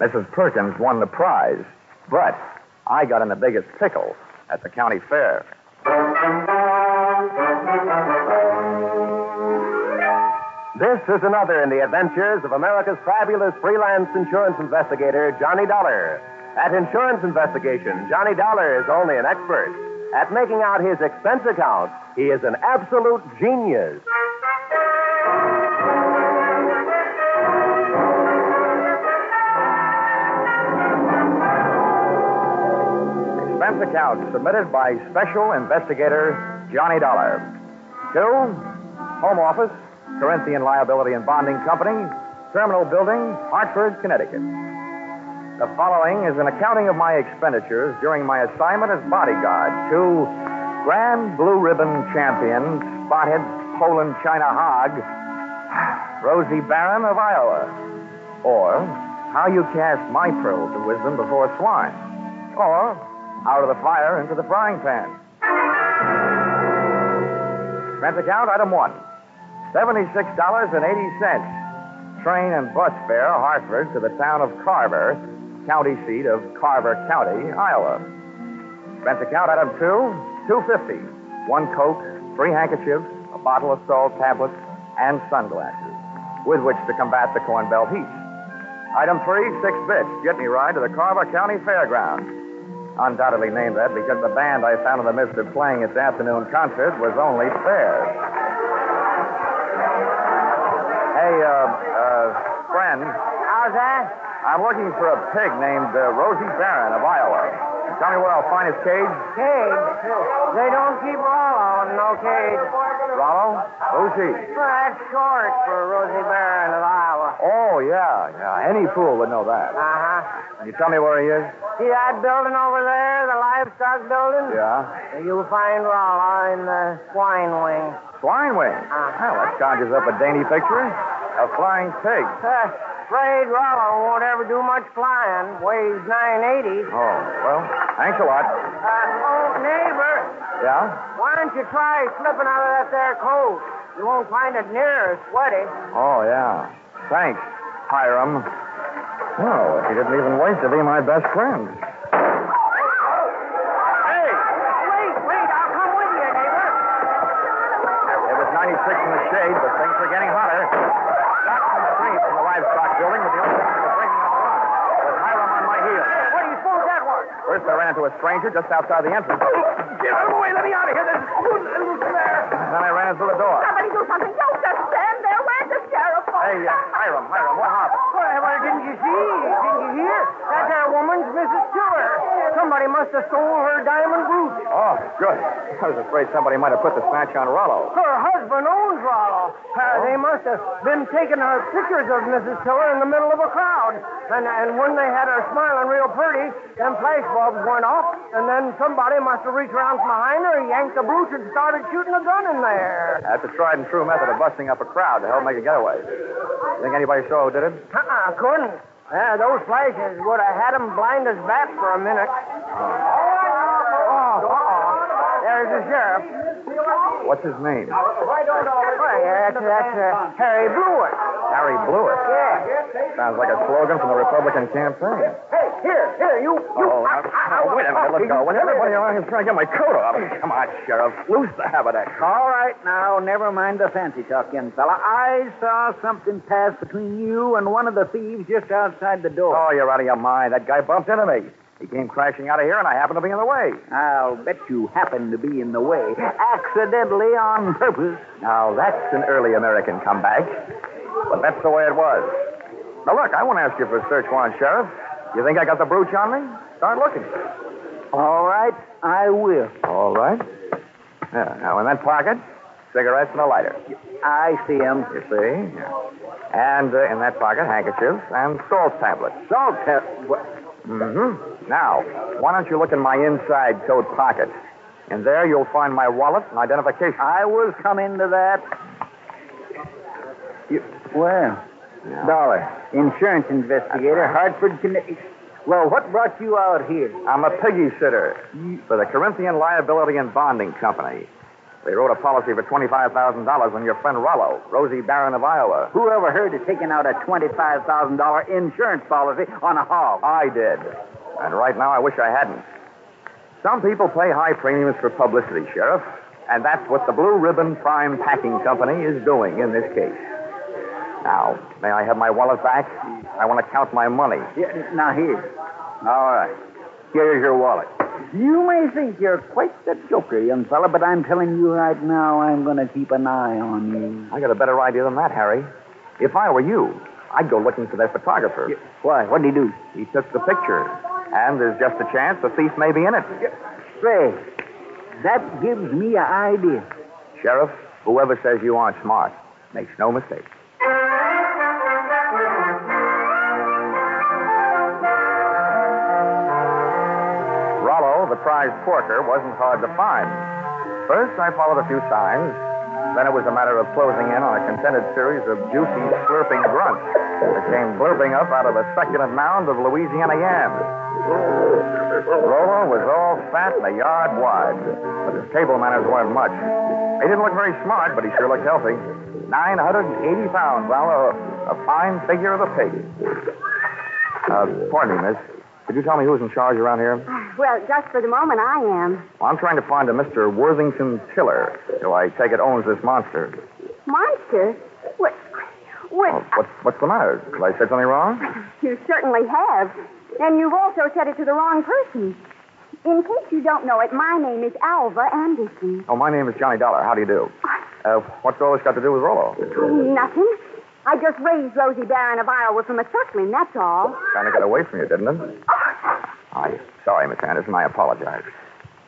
Mrs. Perkins won the prize, but I got in the biggest pickle at the county fair. This is another in the adventures of America's fabulous freelance insurance investigator, Johnny Dollar. At insurance investigation, Johnny Dollar is only an expert. At making out his expense account, he is an absolute genius. Account submitted by Special Investigator Johnny Dollar. To Home Office, Corinthian Liability and Bonding Company, Terminal Building, Hartford, Connecticut. The following is an accounting of my expenditures during my assignment as bodyguard to Grand Blue Ribbon Champion, Spotted Poland China Hog, Rosie Barron of Iowa. Or How You Cast My Pearls of Wisdom Before Swine. Or Out of the Fire into the Frying Pan. Expense account item one. $76.80. Train and bus fare, Hartford to the town of Carver, county seat of Carver County, Iowa. Expense account item two, 250. One coat, three handkerchiefs, a bottle of salt tablets, and sunglasses, with which to combat the Corn Belt heat. Item three, six bits. Get me ride to the Carver County Fairgrounds. Undoubtedly named that because the band I found in the midst of playing its afternoon concert was only fares. Hey, uh, uh, friend, How's that? I'm looking for a pig named uh, Rosie Barron of Iowa. Tell me where I'll find his cage. Cage. They don't keep Rollo in no cage. Rollo? Who's he? Well, that's short for Rosie Barron of Iowa. Oh, yeah, yeah. Any fool would know that. Uh-huh. Can you tell me where he is? See that building over there, the livestock building? Yeah. You'll find Rollo in the swine wing. Swine wing. Uh-huh. Well, that conjures up a dainty picture. A flying pig. Uh, afraid Rollo won't ever do much flying. Weighs 980. Oh, well, thanks a lot. Uh, oh, neighbor, Yeah? why don't you try slipping out of that there coat? You won't find it near as sweaty. Oh, yeah. Thanks, Hiram. Oh, he didn't even wait to be my best friend. Hey! Wait, wait, I'll come with you, neighbor. It was 96 in the shade, but things were getting hotter. Jackson screamed from the livestock building with the only thing that could bring me on the run. With Hiram on my heels. What do you suppose that was? First, I ran into a stranger just outside the entrance. Get out of the way. Let me out of here. There's who's there? Then I ran into the door. Somebody do something. Don't just stand there. Where's the sheriff? Hey, uh, Hiram, Hiram, what happened? Well, well, didn't you see? Didn't you hear? That there woman's Mrs. Stewart. Somebody must have stole her diamond brooch. Oh, good. I was afraid somebody might have put the snatch on Rollo. Her husband owns Rollo. Uh, they must have been taking her pictures of Mrs. Tiller in the middle of a crowd. And, and when they had her smiling real pretty, them flash bulbs went off, and then somebody must have reached around from behind her, yanked the brooch, and started shooting a gun in there. That's a tried and true method of busting up a crowd to help make a getaway. Think anybody saw who did it? Uh-uh, couldn't. Yeah, those flashes would have had him blind as bats for a minute. Oh, uh-oh. There's the sheriff. What's his name? Why, that's, that's uh, Harry Blewett. Harry Blewett. Yeah. Sounds like a slogan from the Republican campaign. Hey, here, here, you, you. Oh, now, now, wait a minute. Let's go. When everybody around here's trying to get my coat off. Come on, Sheriff. Loose the haberdack. All right, now, never mind the fancy talk, young fella. I saw something pass between you and one of the thieves just outside the door. Oh, you're out of your mind. That guy bumped into me. He came crashing out of here, and I happened to be in the way. I'll bet you happened to be in the way, accidentally on purpose. Now, that's an early American comeback. But that's the way it was. Now, look, I won't ask you for a search warrant, Sheriff. You think I got the brooch on me? Start looking. All right, I will. All right. Yeah, now, in that pocket, cigarettes and a lighter. I see him. You see? Yeah. And uh, in that pocket, handkerchiefs and salt tablets. Salt tablets? Mm-hmm. Now, why don't you look in my inside coat pocket? In there, you'll find my wallet and identification. I was coming to that. You, well, Dollar, insurance investigator, Hartford, Connecticut. Well, what brought you out here? I'm a piggy sitter for the Corinthian Liability and Bonding Company. They wrote a policy for $25,000 on your friend Rollo, Rosie Barron of Iowa. Who ever heard of taking out a $25,000 insurance policy on a hog? I did. And right now, I wish I hadn't. Some people pay high premiums for publicity, Sheriff, and that's what the Blue Ribbon Prime Packing Company is doing in this case. Now, may I have my wallet back? I want to count my money. Yeah, now, here. All right. Here's your wallet. You may think you're quite the joker, young fella, but I'm telling you right now, I'm going to keep an eye on you. I got a better idea than that, Harry. If I were you, I'd go looking for that photographer. Why? What did he do? He took the picture, and there's just a chance the thief may be in it. Say, that gives me an idea. Sheriff, whoever says you aren't smart makes no mistake. The prize porker, wasn't hard to find. First, I followed a few signs. Then it was a matter of closing in on a contented series of juicy, slurping grunts that came blurping up out of a succulent mound of Louisiana yams. Rollo was all fat and a yard wide, but his table manners weren't much. He didn't look very smart, but he sure looked healthy. 980 pounds, well, a, a fine figure of a pig. Uh, pardon me, miss. Could you tell me who's in charge around here? Well, just for the moment, I am. Well, I'm trying to find a Mr. Worthington Tiller, who I take it owns this monster. Monster? What? What? Oh, what's, what's the matter? Did I say something wrong? You certainly have. And you've also said it to the wrong person. In case you don't know it, my name is Alva Anderson. Oh, my name is Johnny Dollar. How do you do? Uh, what's all this got to do with Rollo? Nothing. I just raised Rosie Barron of Iowa from a suckling, that's all. Kind of got away from you, didn't it? Oh. I'm sorry, Miss Anderson. I apologize.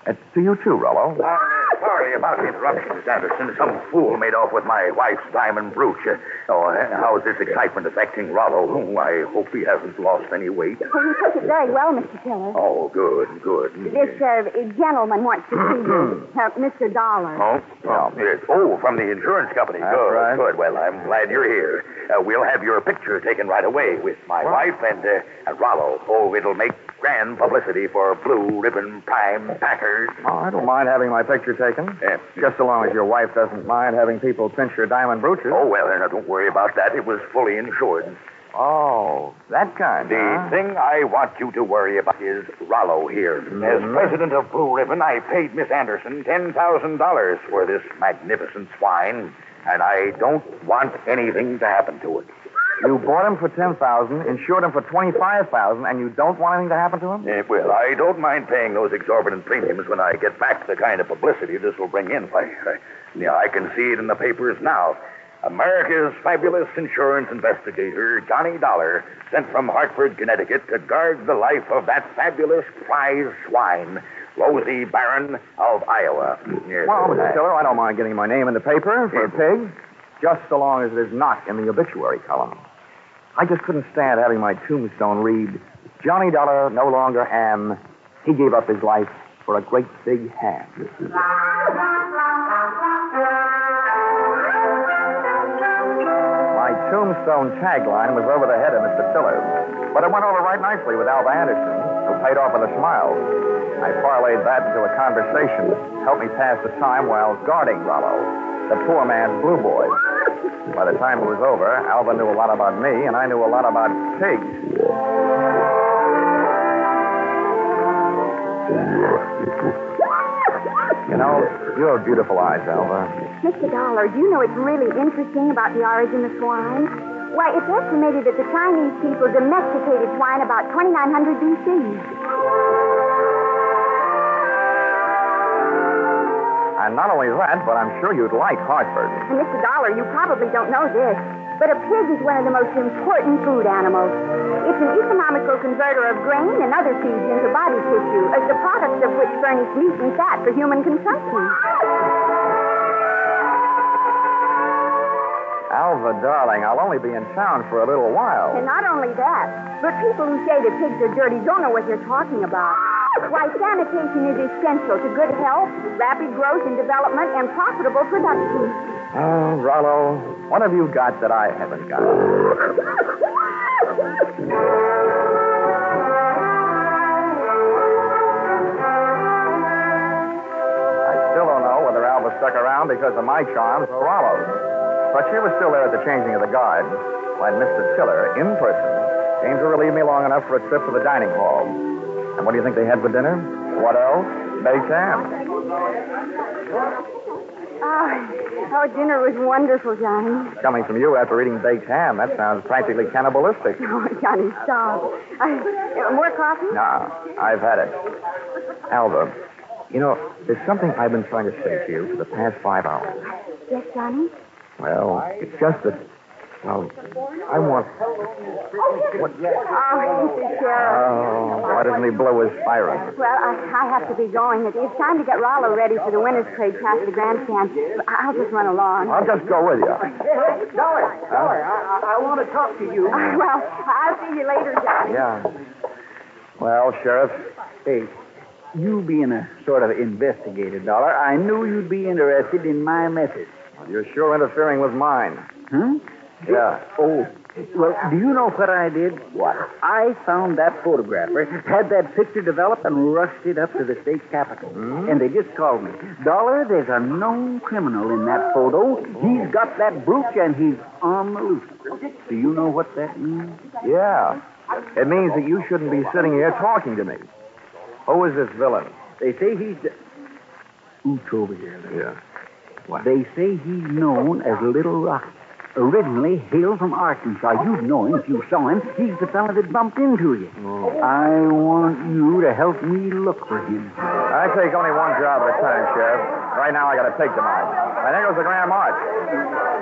Uh, to you, too, Rollo. Uh, sorry about the interruption, Miss Anderson. Some fool made off with my wife's diamond brooch. Uh, oh, uh, how's this excitement affecting Rollo? Oh, I hope he hasn't lost any weight. Well, you took it very well, Mr. Tiller. Oh, good, good. This uh, gentleman wants to see you, uh, Mr. Dollar. Oh, oh, yes. oh, from the insurance company. That's good, right. good. Well, I'm glad you're here. Uh, we'll have your picture taken right away with my wife and, uh, and Rollo. Oh, it'll make grand publicity for Blue Ribbon Prime Packers. Oh, I don't mind having my picture taken. Yeah. Just so long as your wife doesn't mind having people pinch your diamond brooches. Oh, well, now, don't worry about that. It was fully insured. Oh, that kind, The huh? thing I want you to worry about is Rollo here. As mm-hmm. president of Blue Ribbon, I paid Miss Anderson $10,000 for this magnificent swine, and I don't want anything to happen to it. You bought him for ten thousand, insured him for twenty-five thousand, and you don't want anything to happen to him? Eh, well, I don't mind paying those exorbitant premiums when I get back the kind of publicity this will bring in. I, I, I can see it in the papers now. America's fabulous insurance investigator, Johnny Dollar, sent from Hartford, Connecticut to guard the life of that fabulous prize swine, Rosie Barron of Iowa. Yes, Well, Mr. Tiller, I don't mind getting my name in the paper for a pig, just so long as it is not in the obituary column. I just couldn't stand having my tombstone read, Johnny Dollar no longer am. He gave up his life for a great big ham. My tombstone tagline was over the head of Mr. Tiller, but it went over right nicely with Alva Anderson, who paid off with a smile. I parlayed that into a conversation, helped me pass the time while guarding Rollo, the poor man's blue boy. By the time it was over, Alva knew a lot about me, and I knew a lot about pigs. You know, you have beautiful eyes, Alva. Mr. Dollar, do you know it's really interesting about the origin of swine? Why, it's estimated that the Chinese people domesticated swine about 2900 BC. Not only that, but I'm sure you'd like Hartford. And Mr. Dollar, you probably don't know this, but a pig is one of the most important food animals. It's an economical converter of grain and other feeds into body tissue, as the products of which furnish meat and fat for human consumption. Alva, darling, I'll only be in town for a little while. And not only that, but people who say that pigs are dirty don't know what they're talking about. Why, sanitation is essential to good health, rapid growth and development, and profitable production. Oh, Rollo, what have you got that I haven't got? I still don't know whether Alva stuck around because of my charms or Rollo's. But she was still there at the changing of the guard when Mr. Tiller, in person, came to relieve me long enough for a trip to the dining hall. And what do you think they had for dinner? What else? Baked ham. Oh, our dinner was wonderful, Johnny. Coming from you after eating baked ham, that sounds practically cannibalistic. Oh, Johnny, stop. Uh, more coffee? Nah, I've had it. Alva, you know, there's something I've been trying to say to you for the past five hours. Yes, Johnny? Well, it's just that, well, I want. What? Oh, Mr. Sheriff. Oh, why doesn't he blow his siren? Well, I, I have to be going. It- It's time to get Rollo ready for the winner's parade past the grandstand. I'll just run along. I'll just go with you. Dollar, Dollar, I, I, I want to talk to you. Well, I'll see you later, Johnny. Yeah. Well, Sheriff, Hey, you being a sort of investigator, Dollar, I knew you'd be interested in my message. you're sure interfering with mine. Huh? Yeah. Oh, well, do you know what I did? What? I found that photographer, had that picture developed, and rushed it up to the state capitol. Hmm? And they just called me. Dollar, there's a known criminal in that photo. He's oh. got that brooch, and he's on the loose. Do you know what that means? Yeah. It means that you shouldn't be sitting here talking to me. Who is this villain? They say he's. Ooch over here. Yeah. What? They say he's known as Little Rocky. Originally hailed from Arkansas. You'd know him if you saw him. He's the fellow that bumped into you. I want you to help me look for him. I take only one job at a time, Sheriff. Right now, I got to take the. I think it was the Grand March.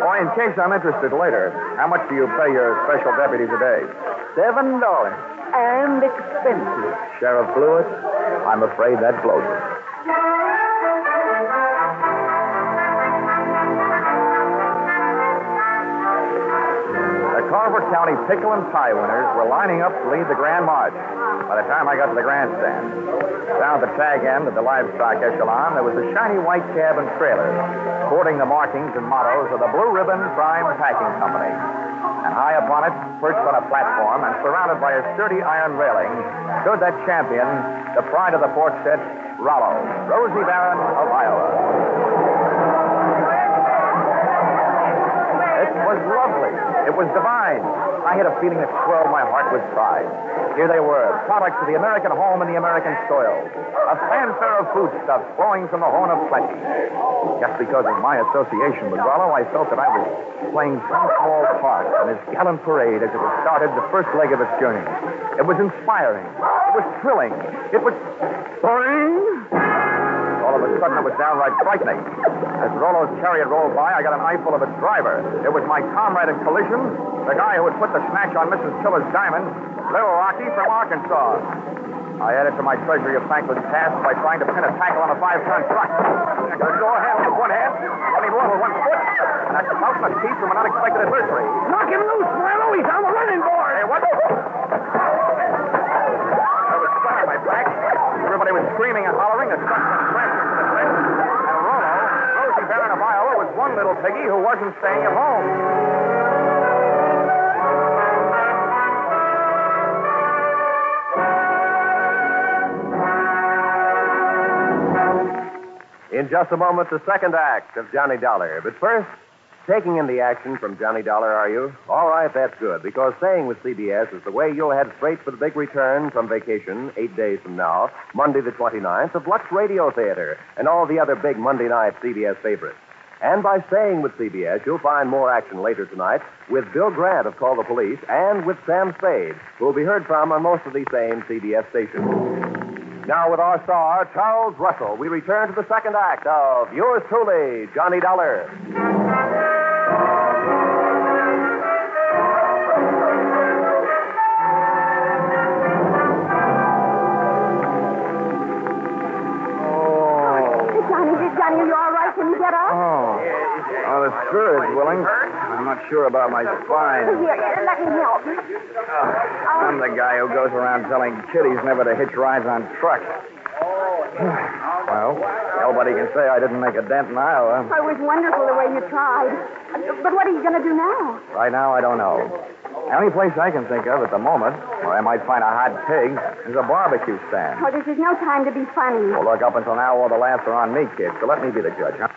Boy, in case I'm interested later, how much do you pay your special deputies a day? Seven dollars. And expensive. Sheriff Blewett, I'm afraid that blows it. Carver County Pickle and Pie winners were lining up to lead the Grand March. By the time I got to the grandstand, down at the tag end of the livestock echelon, there was a shiny white cab and trailer, sporting the markings and mottos of the Blue Ribbon Prime Packing Company. And high upon it, perched on a platform and surrounded by a sturdy iron railing, stood that champion, the pride of the pork set, Rollo, Rosie Barron of Iowa. Was lovely. It was divine. I had a feeling that swelled my heart with pride. Here they were, products of the American home and the American soil. A fanfare of foodstuffs flowing from the horn of plenty. Just because of my association with Rollo, I felt that I was playing some small part in this gallant parade as it was started the first leg of its journey. It was inspiring. It was thrilling. It was... Boing! All of a sudden, it was downright frightening. As Rollo's chariot rolled by, I got an eyeful of its driver. It was my comrade in collision, the guy who had put the snatch on Mrs. Tiller's diamond, Little Rocky from Arkansas. I added to my treasury of thankless tasks by trying to pin a tackle on a five-ton truck. I could go ahead with one hand, running low with one foot, and I mountain a speed from an unexpected adversary. Knock him loose, Swallow. He's on the running board. Hey, what? There was blood on my back. Everybody was screaming and hollering. The truck went crashing to the trench. And Rollo, Rosie Barron of Little piggy who wasn't staying at home. In just a moment, the second act of Johnny Dollar. But first, taking in the action from Johnny Dollar, are you? All right, that's good, because staying with CBS is the way you'll head straight for the big return from vacation eight days from now, Monday the 29th, of Lux Radio Theater and all the other big Monday night CBS favorites. And by staying with CBS, you'll find more action later tonight with Bill Grant of Call the Police and with Sam Spade, who will be heard from on most of these same CBS stations. Now, with our star, Charles Russell, we return to the second act of yours truly, Johnny Dollar. Spirit's willing. I'm not sure about my spine. Here, let me help. Ah, I'm the guy who goes around telling kiddies never to hitch rides on trucks. well, nobody can say I didn't make a dent in Iowa. It was wonderful the way you tried. But what are you going to do now? Right now, I don't know. The only place I can think of at the moment where I might find a hot pig is a barbecue stand. Oh, this is no time to be funny. Well, look, up until now, all the laughs are on me, kid, so let me be the judge, huh?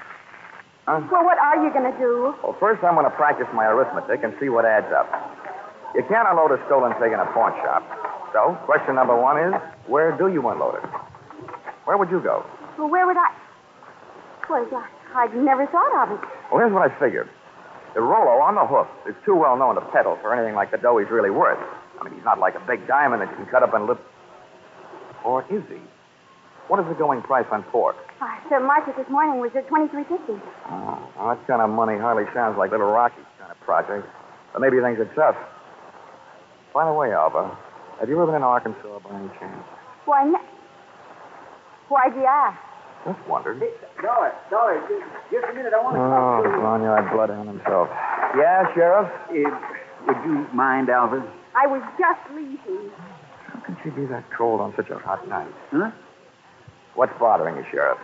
Huh? Well, what are you going to do? Well, first I'm going to practice my arithmetic and see what adds up. You can't unload a stolen pig in a pawn shop. So, question number one is, where do you unload it? Where would you go? Well, where would I... Well, I'd never thought of it. Well, here's what I figured. The Rollo on the hoof is too well known to peddle for anything like the dough he's really worth. I mean, he's not like a big diamond that you can cut up and lip. Or is he? What is the going price on pork? Uh, the market this morning was at twenty-three fifty. Oh, well, that kind of money hardly sounds like Little Rocky's kind of project. But maybe he thinks it's tough. By the way, Alva, have you ever been in Arkansas by any chance? Why, ne- why'd you ask? Just wondered. Dollar, dollar, just, just a minute. I want to Oh, talk to you. Barnyard Bloodhound himself. Yeah, Sheriff? Eh, would you mind, Alvin? I was just leaving. How can she be that cold on such a hot night? Huh? What's bothering you, Sheriff?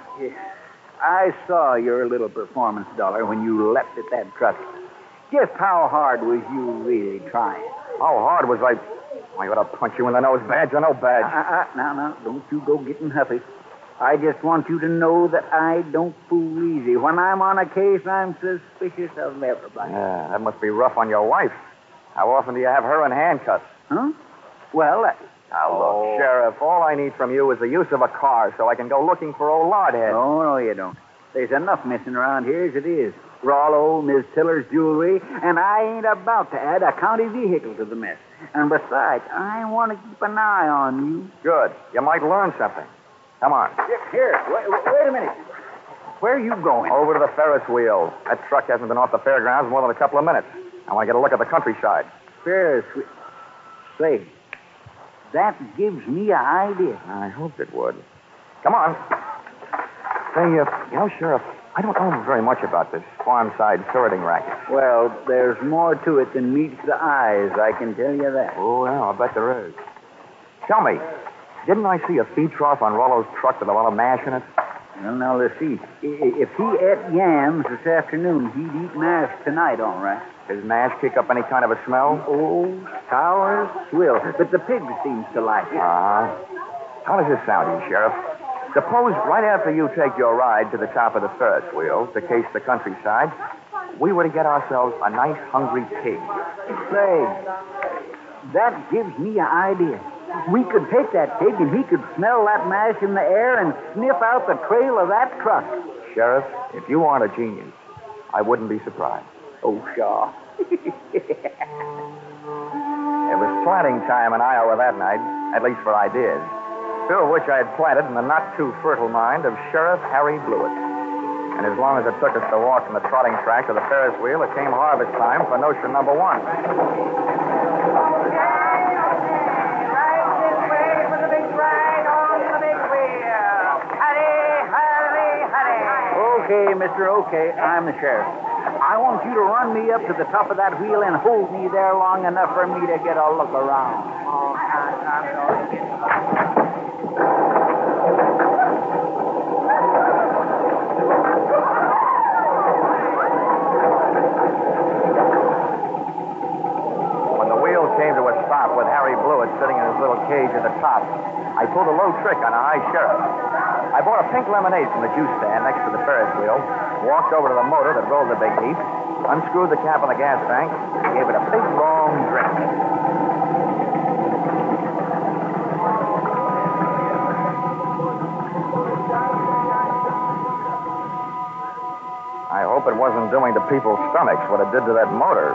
I saw your little performance, Dollar, when you leapt at that truck. Just how hard was you really trying? How hard was I? I ought to punch you in the nose, badge or no Uh, badge. uh, now, now, don't you go getting huffy. I just want you to know that I don't fool easy. When I'm on a case, I'm suspicious of everybody. Yeah, that must be rough on your wife. How often do you have her in handcuffs? Huh? Well, uh, Now, look, oh. Sheriff, all I need from you is the use of a car so I can go looking for old Lardhead. no, no, you don't. There's enough missing around here as it is. Rollo, Miss Tiller's jewelry, and I ain't about to add a county vehicle to the mess. And besides, I want to keep an eye on you. Good. You might learn something. Come on. Here, wait, wait a minute. Where are you going? Over to the Ferris wheel. That truck hasn't been off the fairgrounds more than a couple of minutes. I want to get a look at the countryside. Ferris wheel. Say, that gives me an idea. I hoped it would. Come on. Say, uh, you know, Sheriff, I don't know very much about this farm side ferreting racket. Well, there's more to it than meets the eyes, I can tell you that. Oh, yeah, I bet there is. Tell me, didn't I see a feed trough on Rollo's truck with a lot of mash in it? Well, now, let's see. If he ate yams this afternoon, he'd eat mash tonight, all right. Does mash kick up any kind of a smell? Oh, sour swill. But the pig seems to like it. Uh-huh. How does this sound to you, Sheriff? Suppose right after you take your ride to the top of the Ferris wheel to case the countryside, we were to get ourselves a nice hungry pig. Say, that gives me an idea. We could take that pig and he could smell that mash in the air and sniff out the trail of that truck. Sheriff, if you aren't a genius, I wouldn't be surprised. Oh, Shaw. It was planting time in Iowa that night, at least for ideas. Two of which I had planted in the not too fertile mind of Sheriff Harry Blewett. And as long as it took us to walk from the trotting track to the Ferris wheel, it came harvest time for notion number one. Okay, mister, okay. I'm the sheriff. I want you to run me up to the top of that wheel and hold me there long enough for me to get a look around. Oh, I'm, I'm sorry. When the wheel came to a stop with Harry Blewett sitting in his little cage at the top, I pulled a low trick on a high sheriff. I bought a pink lemonade from the juice stand next to the Ferris wheel, walked over to the motor that rolled the big heap, unscrewed the cap on the gas tank, and gave it a big, long drink. I hope it wasn't doing to people's stomachs what it did to that motor.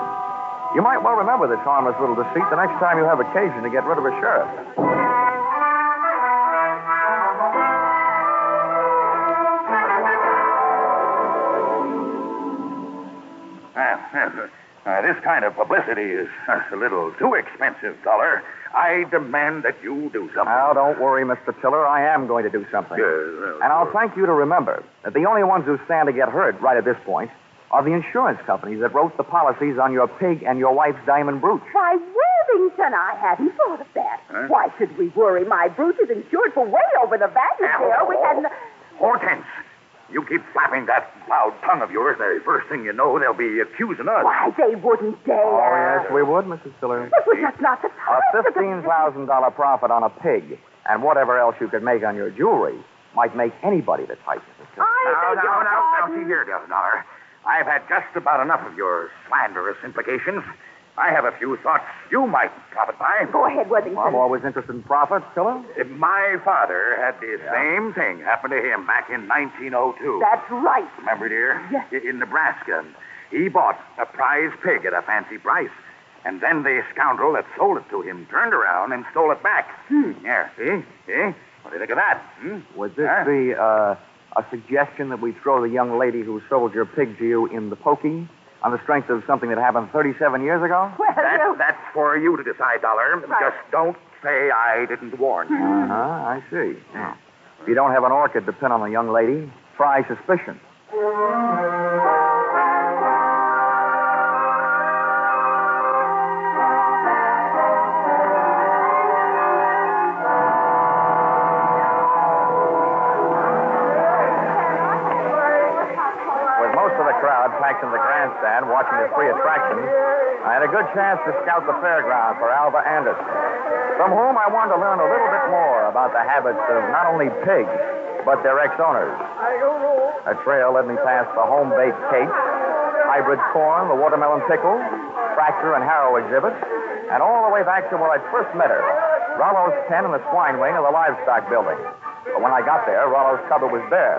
You might well remember this harmless little deceit the next time you have occasion to get rid of a sheriff. Uh, this kind of publicity is uh, a little too expensive, Dollar. I demand that you do something. Now, don't worry, Mr. Tiller. I am going to do something. Yes, well, And I'll thank you to remember that the only ones who stand to get hurt right at this point are the insurance companies that wrote the policies on your pig and your wife's diamond brooch. Why, Worthington, I hadn't thought of that. Huh? Why should we worry? My brooch is insured for way over the value Now, there. We hadn't. Oh, Hortense, you keep flapping that loud tongue of yours. The first thing you know, they'll be accusing us. Why, they wouldn't dare. Oh, yes, we would, Mrs. Tiller. It was just not the A $15,000 profit on a pig and whatever else you could make on your jewelry might make anybody the type, Mrs. Tiller. I Now, beg now, your now, now, see here, Dollar. I've had just about enough of your slanderous implications. I have a few thoughts you might profit by. Go ahead, Worthington. I'm always interested in profits, Tiller. Uh, My father had the same thing happen to him back in 1902. That's right. Remember, dear? Yes. In Nebraska. He bought a prize pig at a fancy price. And then the scoundrel that sold it to him turned around and stole it back. Hmm. Yeah, see? See? What do you think of that? Hmm? Was this Huh? the, uh, a suggestion that we throw the young lady who sold your pig to you in the pokey on the strength of something that happened 37 years ago? Well, That, you- that's for you to decide, Dollar. Just don't say I didn't warn you. Uh-huh, I see. Yeah. If you don't have an orchid to pin on a young lady, try suspicion. Watching the free attraction, I had a good chance to scout the fairground for Alva Anderson, from whom I wanted to learn a little bit more about the habits of not only pigs, but their ex-owners. A trail led me past the home-baked cakes, hybrid corn, the watermelon pickle, tractor and harrow exhibits, and all the way back to where I'd first met her, Rollo's pen in the swine wing of the livestock building. But when I got there, Rollo's cupboard was bare.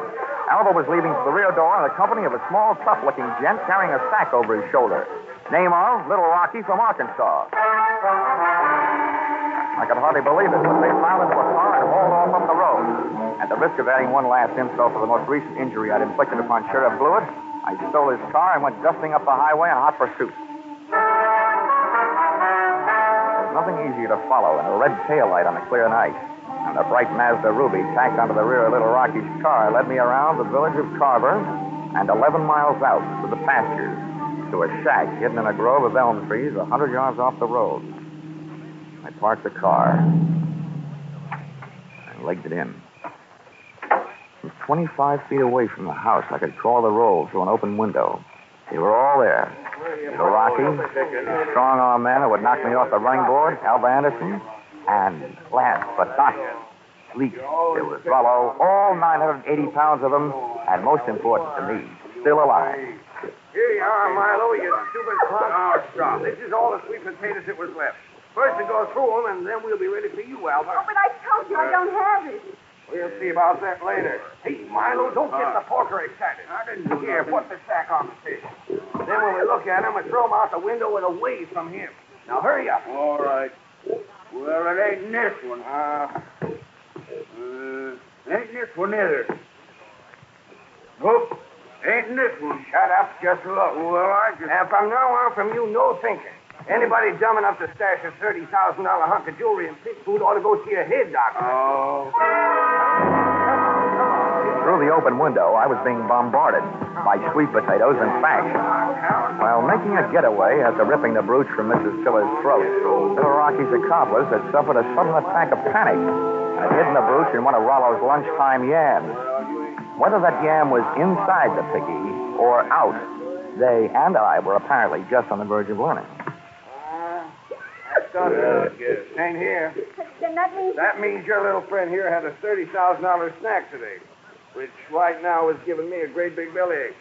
Alva was leaving for the rear door in the company of a small, tough-looking gent carrying a sack over his shoulder. Name of Little Rocky from Arkansas. I could hardly believe it, but they piled into a car and hauled off up the road. At the risk of adding one last insult to the most recent injury I'd inflicted upon Sheriff Blewett, I stole his car and went dusting up the highway in hot pursuit. There's nothing easier to follow than a red taillight on a clear night. And the bright Mazda Ruby tacked onto the rear of Little Rocky's car led me around the village of Carver and 11 miles out to the pastures to a shack hidden in a grove of elm trees a 100 yards off the road. I parked the car and legged it in. From 25 feet away from the house, I could crawl the roll through an open window. They were all there. Little Rocky, the strong arm man who would knock me off the running board, Alva Anderson, and last but not least, there was Rollo, all 980 pounds of them, and most important to me, still alive. Here you are, Milo, you stupid clown. Oh, stop. This is all the sweet potatoes that was left. First to go through them, and then we'll be ready for you, Albert. Oh, but I told you I don't have it. We'll see about that later. Hey, Milo, don't get the porker excited. I didn't do Here, put the sack on the table. Then when we look at him, we throw him out the window and away from him. Now, hurry up. All right. Well, it ain't this one. Uh, Uh, ain't this one either. Nope. Ain't this one. shut up, just look. Well, I just. And from now on, from you, no thinking. Anybody dumb enough to stash a $30,000 hunk of jewelry and pig food ought to go see a head doctor. Oh. Through the open window, I was being bombarded by sweet potatoes and faction. While making a getaway after ripping the brooch from Mrs. Tiller's throat, Little Rocky's accomplice had suffered a sudden attack of panic and had hidden the brooch in one of Rollo's lunchtime yams. Whether that yam was inside the piggy or out, they and I were apparently just on the verge of learning. That's done, I guess. Ain't here. Then that means That means your little friend here had a $30,000 snack today, which right now is giving me a great big bellyache.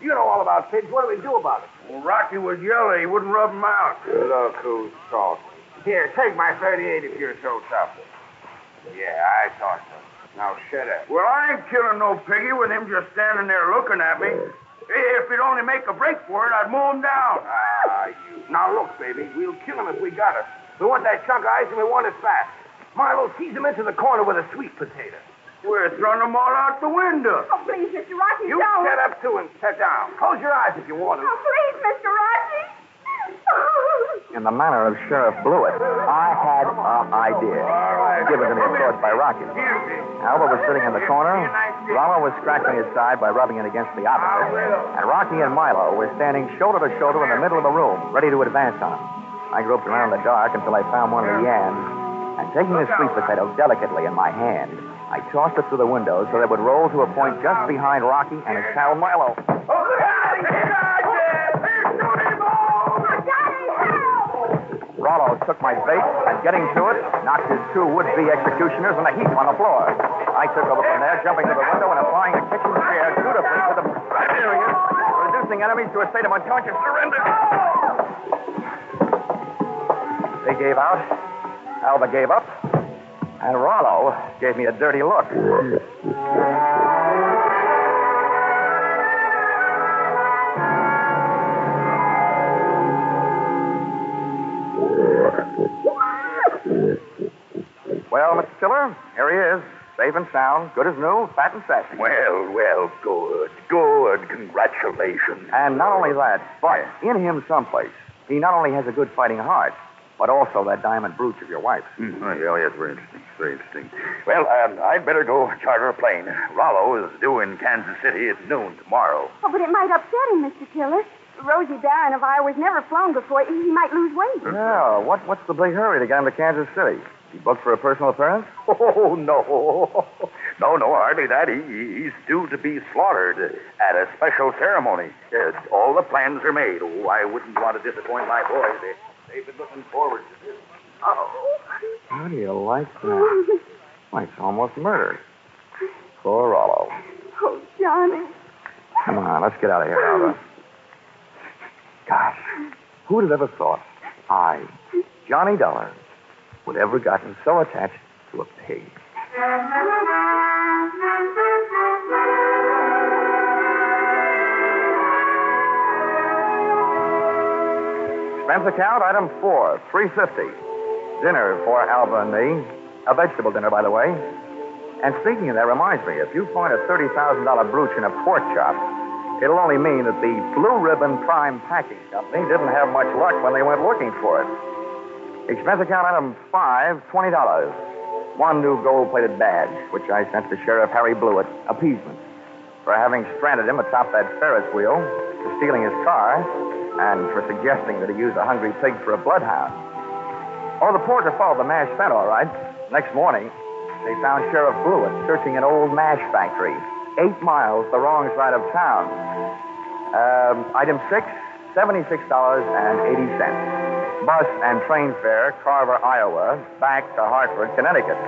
You know all about pigs. What do we do about it? Well, Rocky was yellow. He wouldn't rub him out. Look who's talking. Here, take my 38 if you're so tough. Yeah, I thought so. Now shut up. Well, I ain't killing no piggy with him just standing there looking at me. If he'd only make a break for it, I'd mow him down. Ah, you. Now look, baby, we'll kill him if we got it. We want that chunk of ice and we want it fast. Milo, tease him into the corner with a sweet potato. We're throwing them all out the window. Oh, please, Mr. Rocky, You don't. shut up too and sit down. Close your eyes if you want to. Oh, please, Mr. Rocky. In the manner of Sheriff Blewett, I had an idea, given to me, of course, by Rocky. Alva was sitting in the corner. Rama was scratching his side by rubbing it against the opposite. And Rocky and Milo were standing shoulder to shoulder in the middle of the room, ready to advance on him. I groped around in the dark until I found one of the yams. And taking the sweet potato delicately in my hand, I tossed it through the window so that it would roll to a point just behind Rocky and his pal Milo. Rollo took my bait and, getting to it, knocked his two would-be executioners in a heap on the floor. I took over from there, jumping to the window and applying a kitchen chair dutifully to the areas, reducing enemies to a state of unconscious surrender. They gave out. Alva gave up. And Rollo gave me a dirty look. Well, Mr. Tiller, here he is. Safe and sound, good as new, fat and sassy. Well, well, good, good. Congratulations. And not only that, but in him someplace, he not only has a good fighting heart, but also that diamond brooch of your wife's. Mm, oh, yeah, yes, very interesting. Very interesting. Well, um, I'd better go charter a plane. Rollo is due in Kansas City at noon tomorrow. Oh, but it might upset him, Mr. Tiller. Rosie Barron of Iowa's never flown before. He he might lose weight. Yeah, what, what's the big hurry to get him to Kansas City? He booked for a personal appearance? Oh, no. No, no, hardly that. He, he's due to be slaughtered at a special ceremony. Uh, all the plans are made. Oh, I wouldn't want to disappoint my boys. They, they've been looking forward to this. Oh. How do you like that? Why, it's almost murder. Poor Rollo. Oh, Johnny. Come on, let's get out of here, Alva. Gosh, who would have ever thought I, Johnny Dollar, would ever gotten so attached to a pig? Expense account, item four, three fifty. Dinner for Alva and me. A vegetable dinner, by the way. And speaking of that, reminds me, if you find a $30,000 brooch in a pork chop, it'll only mean that the Blue Ribbon Prime Packing Company didn't have much luck when they went looking for it. Expense account item five, $20. One new gold-plated badge, which I sent to Sheriff Harry Blewett, appeasement, for having stranded him atop that Ferris wheel, for stealing his car, and for suggesting that he use a hungry pig for a bloodhound. Oh, the porter followed the mash scent, all right. Next morning, they found Sheriff Blewett searching an old mash factory, eight miles the wrong side of town. Um, item six, $76.80. Bus and train fare, Carver, Iowa, back to Hartford, Connecticut.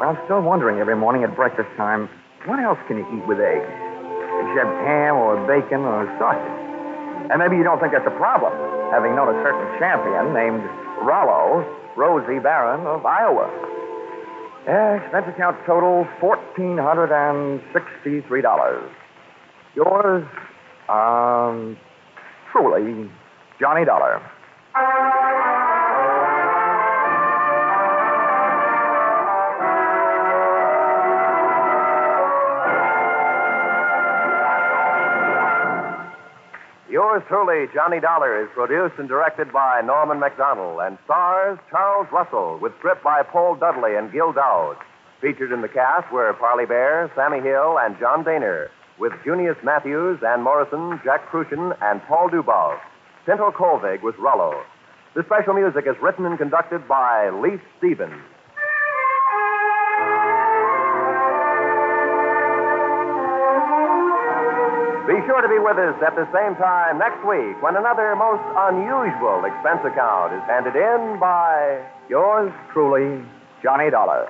Well, I'm still wondering every morning at breakfast time, what else can you eat with eggs? Except ham or bacon or sausage. And maybe you don't think that's a problem, having known a certain champion named Rollo Rosie Barron of Iowa. Yeah, expense account total $1,463. Yours, um, truly, Johnny Dollar. Yours truly, Johnny Dollar, is produced and directed by Norman Macdonnell and stars Charles Russell with script by Paul Dudley and Gil Dowd. Featured in the cast were Parley Baer, Sammie Hill, and John Dehner, with Junius Matthews, Ann Morrison, Jack Kruschen, and Paul Dubov. Pinto Colvig was Rollo. The special music is written and conducted by Leith Stevens. Be sure to be with us at the same time next week when another most unusual expense account is handed in by Yours truly, Johnny Dollar.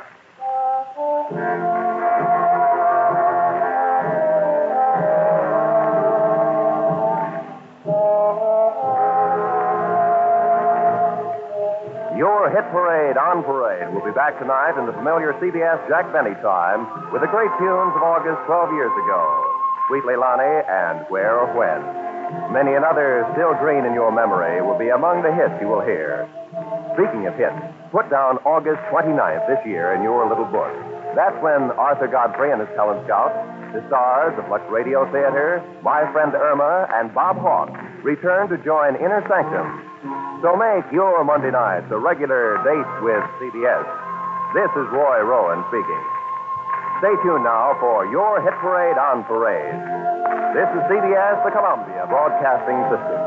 Your Hit Parade on Parade will be back tonight in the familiar CBS Jack Benny time with the great tunes of August 12 years ago Sweet Leilani and Where or When. Many another still green in your memory will be among the hits you will hear. Speaking of hits, put down August 29th this year in your little book. That's when Arthur Godfrey and his talent scout, the stars of Lux Radio Theater, My Friend Irma, and Bob Hawk return to join Inner Sanctum. So make your Monday nights a regular date with CBS. This is Roy Rowan speaking. Stay tuned now for your hit parade on parade. This is CBS, the Columbia Broadcasting System.